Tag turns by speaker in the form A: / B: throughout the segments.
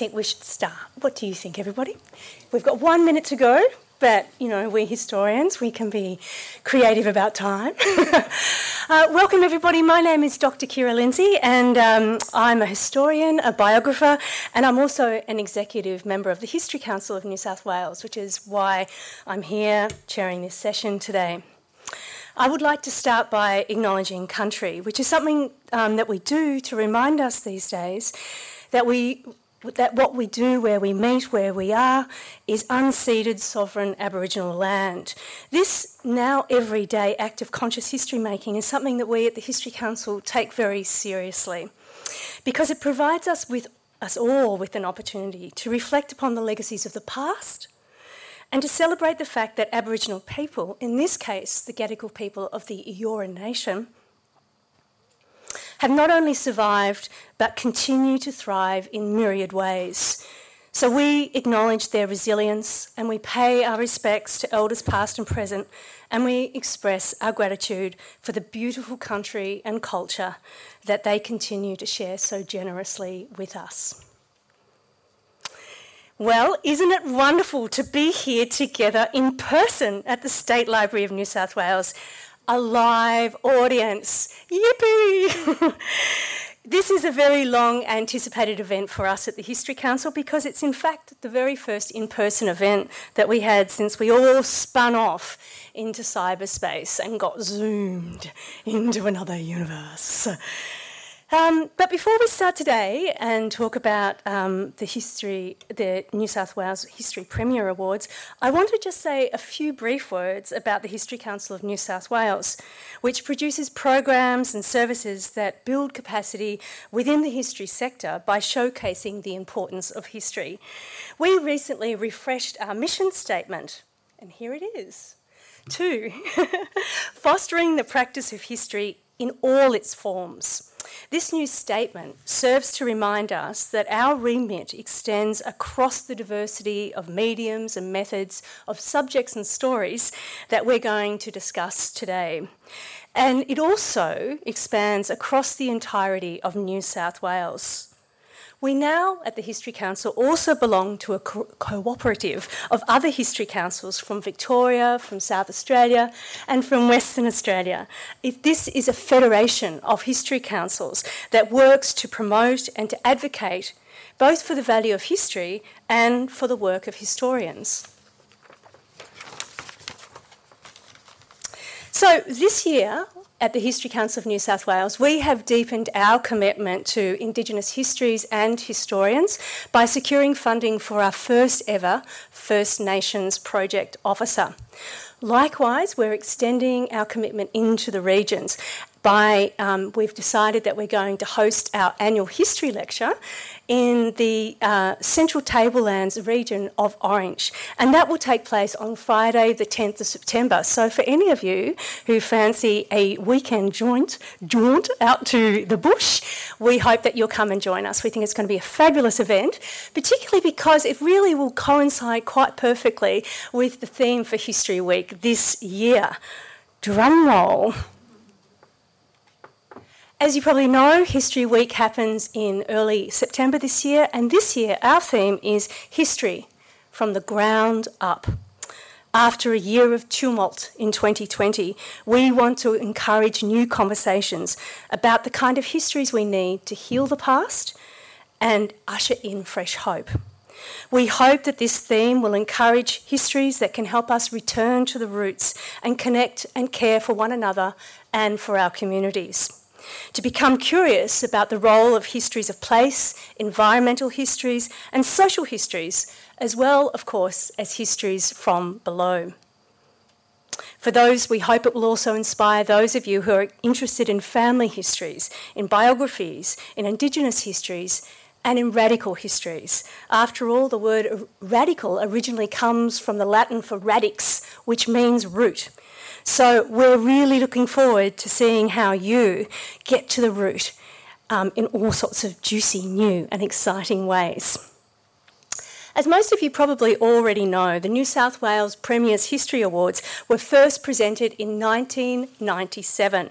A: think we should start. What do you think, everybody? We've got one minute to go, but you know, we're historians, we can be creative about time. uh, welcome, everybody. My name is Dr. Kiera Lindsey, and um, I'm a historian, a biographer, and I'm also an executive member of the History Council of New South Wales, which is why I'm here chairing this session today. I would like to start by acknowledging country, which is something um, that we do to remind us these days that we that what we do where we meet, where we are, is unceded sovereign Aboriginal land. This now everyday act of conscious history making is something that we at the History Council take very seriously because it provides us with us all with an opportunity to reflect upon the legacies of the past and to celebrate the fact that Aboriginal people, in this case the Gadigal people of the Eora Nation, have not only survived but continue to thrive in myriad ways. So we acknowledge their resilience and we pay our respects to elders past and present and we express our gratitude for the beautiful country and culture that they continue to share so generously with us. Well, isn't it wonderful to be here together in person at the State Library of New South Wales? A live audience. Yippee! this is a very long anticipated event for us at the History Council because it's in fact the very first in person event that we had since we all spun off into cyberspace and got zoomed into another universe. Um, but before we start today and talk about um, the history, the New South Wales History Premier Awards, I want to just say a few brief words about the History Council of New South Wales, which produces programs and services that build capacity within the history sector by showcasing the importance of history. We recently refreshed our mission statement, and here it is. Two, fostering the practice of history in all its forms. This new statement serves to remind us that our remit extends across the diversity of mediums and methods of subjects and stories that we're going to discuss today. And it also expands across the entirety of New South Wales. We now at the History Council also belong to a co- cooperative of other history councils from Victoria, from South Australia, and from Western Australia. If this is a federation of history councils that works to promote and to advocate both for the value of history and for the work of historians. So, this year at the History Council of New South Wales, we have deepened our commitment to Indigenous histories and historians by securing funding for our first ever First Nations Project Officer. Likewise, we're extending our commitment into the regions by um, we've decided that we're going to host our annual history lecture in the uh, central tablelands region of Orange, and that will take place on Friday, the 10th of September. So, for any of you who fancy a weekend jaunt, jaunt out to the bush, we hope that you'll come and join us. We think it's going to be a fabulous event, particularly because it really will coincide quite perfectly with the theme for History Week this year. Drum roll. As you probably know, History Week happens in early September this year, and this year our theme is History from the Ground Up. After a year of tumult in 2020, we want to encourage new conversations about the kind of histories we need to heal the past and usher in fresh hope. We hope that this theme will encourage histories that can help us return to the roots and connect and care for one another and for our communities to become curious about the role of histories of place, environmental histories, and social histories, as well, of course, as histories from below. For those, we hope it will also inspire those of you who are interested in family histories, in biographies, in Indigenous histories, and in radical histories. After all, the word radical originally comes from the Latin for radix, which means root. So we're really looking forward to seeing how you get to the root um, in all sorts of juicy, new, and exciting ways. As most of you probably already know, the New South Wales Premier's History Awards were first presented in 1997.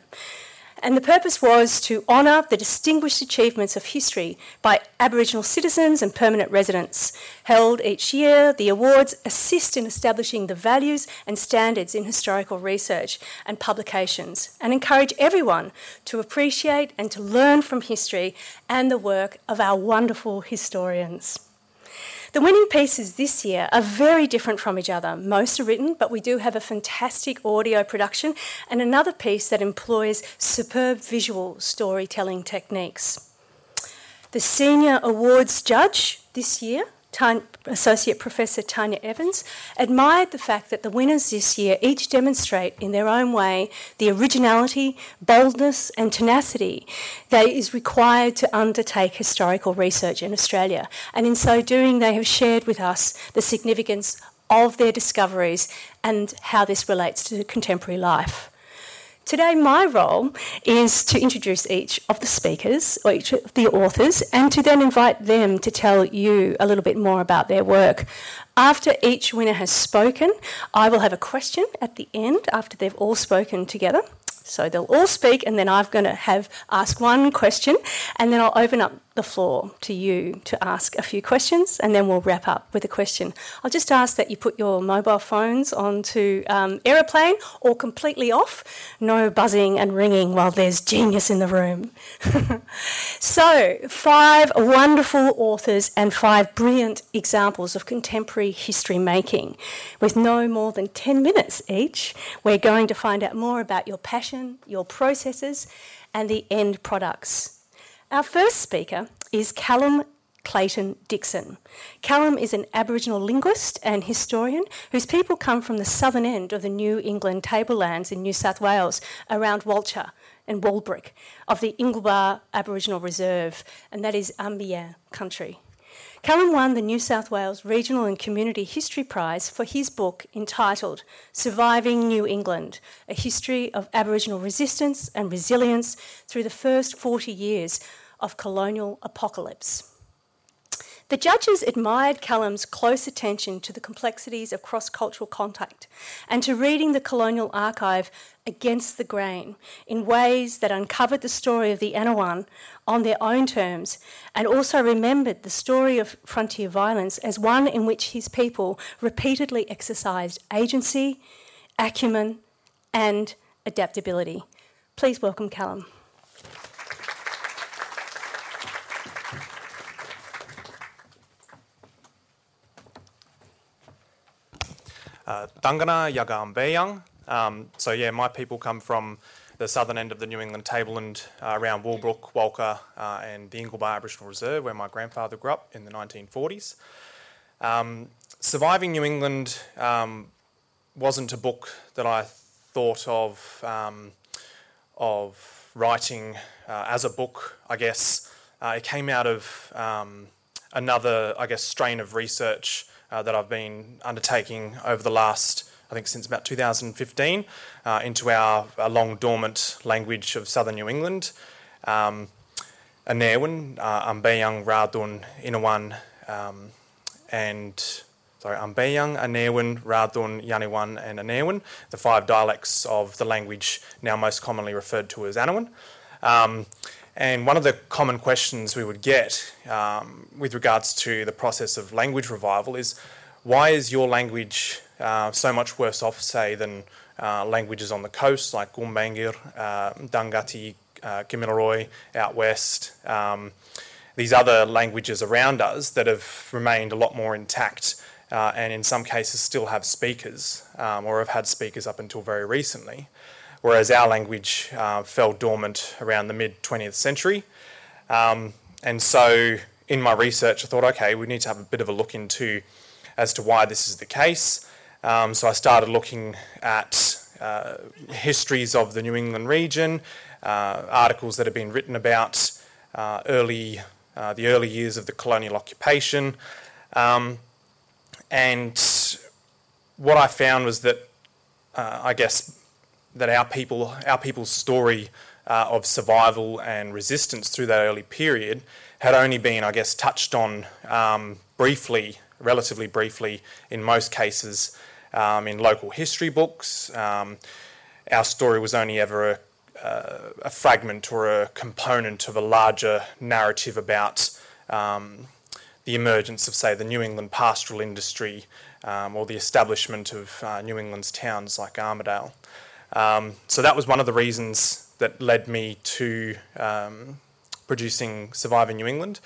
A: And the purpose was to honour the distinguished achievements of history by Aboriginal citizens and permanent residents. Held each year, the awards assist in establishing the values and standards in historical research and publications and encourage everyone to appreciate and to learn from history and the work of our wonderful historians. The winning pieces this year are very different from each other. Most are written, but we do have a fantastic audio production and another piece that employs superb visual storytelling techniques. The senior awards judge this year Associate Professor Tanya Evans, admired the fact that the winners this year each demonstrate in their own way the originality, boldness, and tenacity that is required to undertake historical research in Australia. And in so doing, they have shared with us the significance of their discoveries and how this relates to contemporary life. Today, my role is to introduce each of the speakers or each of the authors and to then invite them to tell you a little bit more about their work. After each winner has spoken, I will have a question at the end after they've all spoken together. So they'll all speak, and then I'm going to have ask one question, and then I'll open up the floor to you to ask a few questions, and then we'll wrap up with a question. I'll just ask that you put your mobile phones onto um, aeroplane or completely off. No buzzing and ringing while there's genius in the room. so, five wonderful authors and five brilliant examples of contemporary history making. With no more than 10 minutes each, we're going to find out more about your passion, your processes, and the end products. Our first speaker is Callum Clayton Dixon. Callum is an Aboriginal linguist and historian whose people come from the southern end of the New England tablelands in New South Wales around Walcha and Woolbrook of the Ingleba Aboriginal Reserve, and that is Ambēyang country. Callum won the New South Wales Regional and Community History Prize for his book entitled Surviving New England A History of Aboriginal Resistance and Resilience Through the First 40 Years of Colonial Apocalypse. The judges admired Callum's close attention to the complexities of cross cultural contact and to reading the colonial archive against the grain in ways that uncovered the story of the Anaiwan on their own terms and also remembered the story of frontier violence as one in which his people repeatedly exercised agency, acumen, and adaptability. Please welcome Callum.
B: Uh, Dangana, Yaga Um, so yeah, my people come from the southern end of the New England tableland uh, around Woolbrook, Walcha uh, and the Ingleba Aboriginal Reserve where my grandfather grew up in the 1940s. Um, Surviving New England um, wasn't a book that I thought of um, of writing uh, as a book, I guess. Uh, it came out of um, another, I guess, strain of research uh, that I've been undertaking over the last, I think, since about 2015 uh, into our, our, long dormant language of southern New England. Um, Anerwin, uh, Ambēyang, Radun, Inawan, um, and sorry, Ambēyang, Anerwin, Radun, Yaniwan, and Anerwin, the five dialects of the language now most commonly referred to as Anaiwan. Um, and one of the common questions we would get um, with regards to the process of language revival is why is your language uh, so much worse off, say, than uh, languages on the coast like Gumbaynggirr, uh, Dunghutti, uh, Kamilaroi out west, um, these other languages around us that have remained a lot more intact uh, and in some cases still have speakers um, or have had speakers up until very recently whereas our language uh, fell dormant around the mid 20th century. Um, and so in my research, I thought, okay, we need to have a bit of a look into as to why this is the case. Um, so I started looking at uh, histories of the New England region, uh, articles that have been written about uh, early, uh, the early years of the colonial occupation. Um, and what I found was that, uh, I guess, that our people, our people's story uh, of survival and resistance through that early period had only been, I guess, touched on um, briefly, relatively briefly, in most cases, um, in local history books. Um, our story was only ever uh, a fragment or a component of a larger narrative about um, the emergence of, say, the New England pastoral industry um, or the establishment of uh, New England's towns like Armidale. Um, so that was one of the reasons that led me to um, producing Surviving New England.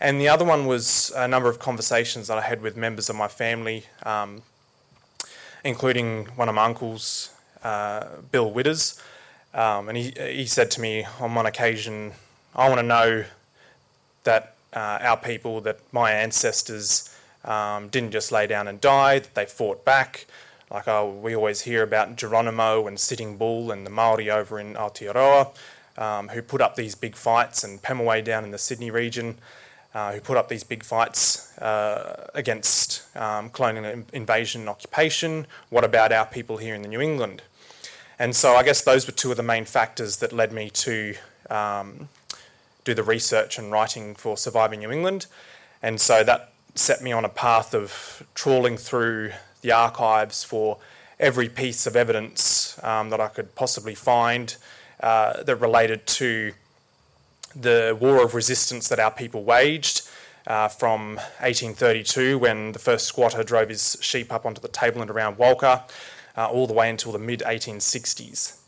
B: And the other one was a number of conversations that I had with members of my family, um, including one of my uncles, uh, Bill Witters. Um, and he, he said to me on one occasion, I want to know that uh, our people, that my ancestors um, didn't just lay down and die, that they fought back. Like oh, we always hear about Geronimo and Sitting Bull and the Maori over in Aotearoa, um, who put up these big fights, and Pemulwuy down in the Sydney region, uh, who put up these big fights uh, against um, colonial invasion and occupation. What about our people here in the New England? And so I guess those were two of the main factors that led me to um, do the research and writing for Surviving New England. And so that set me on a path of trawling through the archives for every piece of evidence um, that I could possibly find uh, that related to the war of resistance that our people waged uh, from 1832 when the first squatter drove his sheep up onto the tableland around Walcha uh, all the way until the mid 1860s.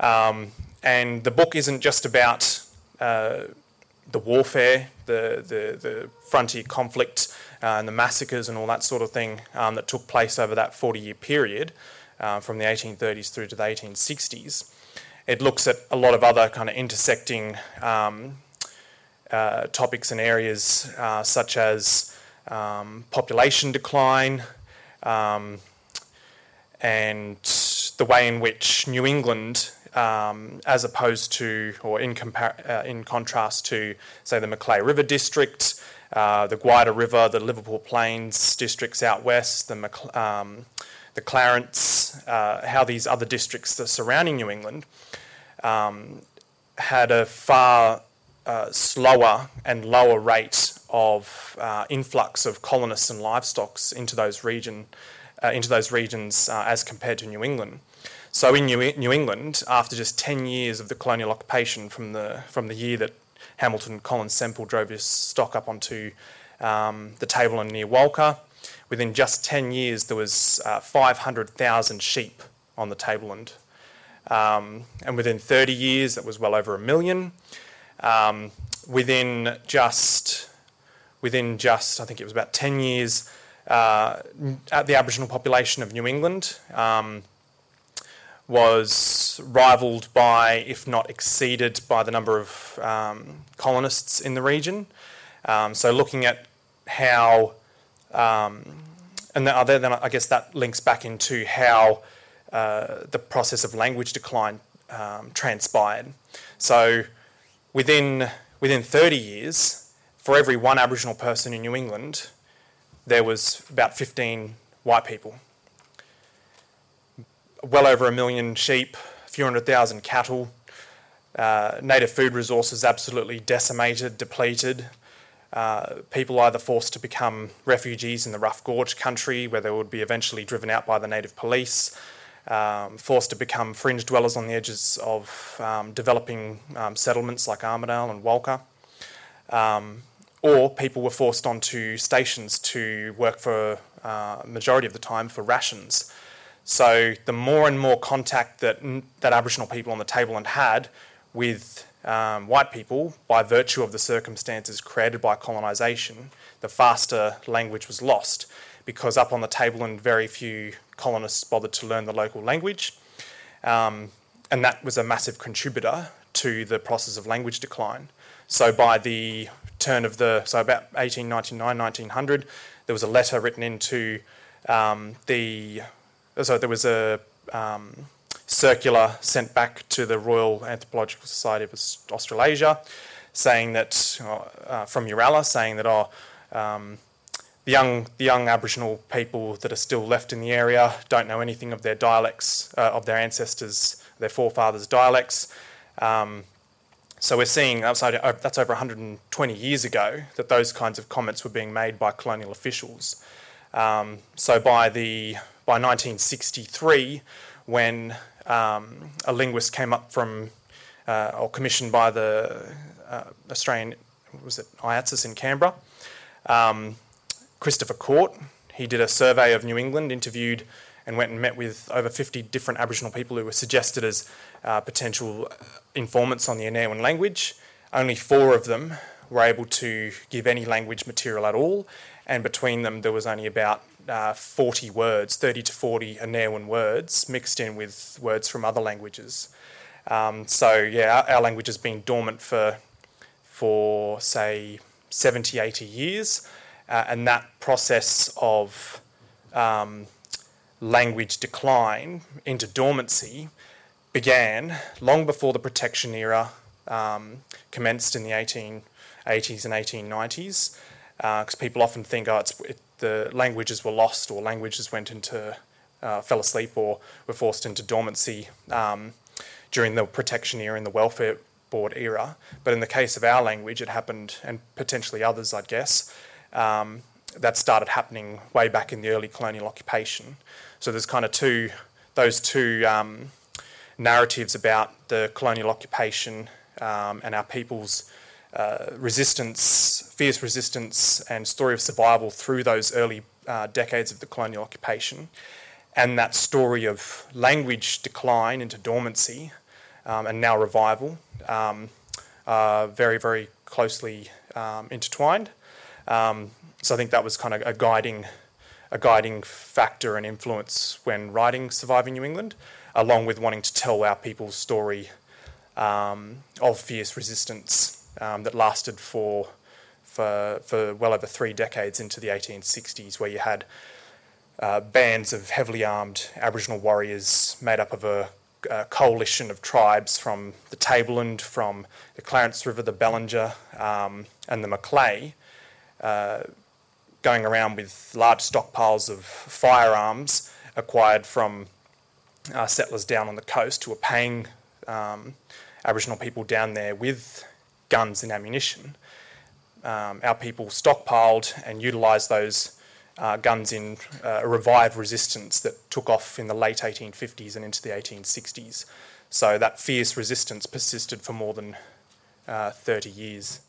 B: Um, and the book isn't just about uh, the warfare, the, the, the frontier conflict, uh, and the massacres and all that sort of thing um, that took place over that 40 year period uh, from the 1830s through to the 1860s. It looks at a lot of other kind of intersecting um, uh, topics and areas uh, such as um, population decline um, and the way in which New England as opposed to, or in, compar- uh, in contrast to, say, the Macleay River district, uh, the Gwydir River, the Liverpool Plains districts out west, the, um, the Clarence, uh, how these other districts that surrounding New England um, had a far uh, slower and lower rate of uh, influx of colonists and livestock into those region, uh, into those regions as compared to New England. So in New, New England, after just 10 years of the colonial occupation from the, from the year that Hamilton Collins Sempill drove his stock up onto um, the tableland near Walcha, within just 10 years there was uh, 500,000 sheep on the tableland. Um, and within 30 years, that was well over a million. Um, within just, within just, I think it was about 10 years, uh, the Aboriginal population of New England um, was rivaled by, if not exceeded, by the number of um, colonists in the region. Um, so, looking at how, um, and then, then I guess that links back into how uh, the process of language decline um, transpired. So, within within 30 years, for every one Aboriginal person in New England, there was about 15 white people well over a million sheep, a few hundred thousand cattle, uh, native food resources absolutely decimated, depleted. Uh, people either forced to become refugees in the rough gorge country, where they would be eventually driven out by the native police, um, forced to become fringe dwellers on the edges of um, developing um, settlements like Armidale and Walcha. Um, or people were forced onto stations to work for, uh, majority of the time, for rations. So the more and more contact that that Aboriginal people on the tableland had with um, white people, by virtue of the circumstances created by colonisation, the faster language was lost. Because up on the tableland, very few colonists bothered to learn the local language, um, and that was a massive contributor to the process of language decline. So by the turn of the so about 1899 1900, there was a letter written into um, the so there was a um, circular sent back to the Royal Anthropological Society of Australasia, saying that uh, from Uralla, saying that oh, um, the young the young Aboriginal people that are still left in the area don't know anything of their dialects uh, of their ancestors, their forefathers' dialects. Um, so we're seeing outside uh, that's over 120 years ago that those kinds of comments were being made by colonial officials. Um, so by the by 1963, when um, a linguist came up from uh, or commissioned by the uh, Australian, was it IATSIS in Canberra. Um, Christopher Court, he did a survey of New England, interviewed and went and met with over 50 different Aboriginal people who were suggested as uh, potential informants on the Anaiwan language. Only four of them were able to give any language material at all, and between them there was only about uh, 40 words, 30 to 40 Anaiwan words mixed in with words from other languages. Um, so yeah, our, our, language has been dormant for, for say 70, 80 years, uh, and that process of um, language decline into dormancy began long before the protection era um, commenced in the 1880s and 1890s, because uh, people often think, oh, it, the languages were lost or languages went into, uh, fell asleep or were forced into dormancy um, during the protection era and the welfare board era. But in the case of our language, it happened, and potentially others, I'd guess, um, that started happening way back in the early colonial occupation. So there's kind of two, those two um, narratives about the colonial occupation um, and our people's uh, resistance, fierce resistance, and story of survival through those early uh, decades of the colonial occupation, and that story of language decline into dormancy um, and now revival, um, very, very closely um, intertwined. Um, so I think that was kind of a guiding, a guiding factor and influence when writing Surviving New England, along with wanting to tell our people's story um, of fierce resistance um, that lasted for, for, for well over three decades into the 1860s, where you had uh, bands of heavily armed Aboriginal warriors made up of a, a, coalition of tribes from the Tableland, from the Clarence River, the Bellinger, um, and the Macleay, uh, going around with large stockpiles of firearms acquired from uh, settlers down on the coast who were paying um, Aboriginal people down there with guns and ammunition. Um, our people stockpiled and utilised those uh, guns in uh, a revived resistance that took off in the late 1850s and into the 1860s. So that fierce resistance persisted for more than uh, 30 years.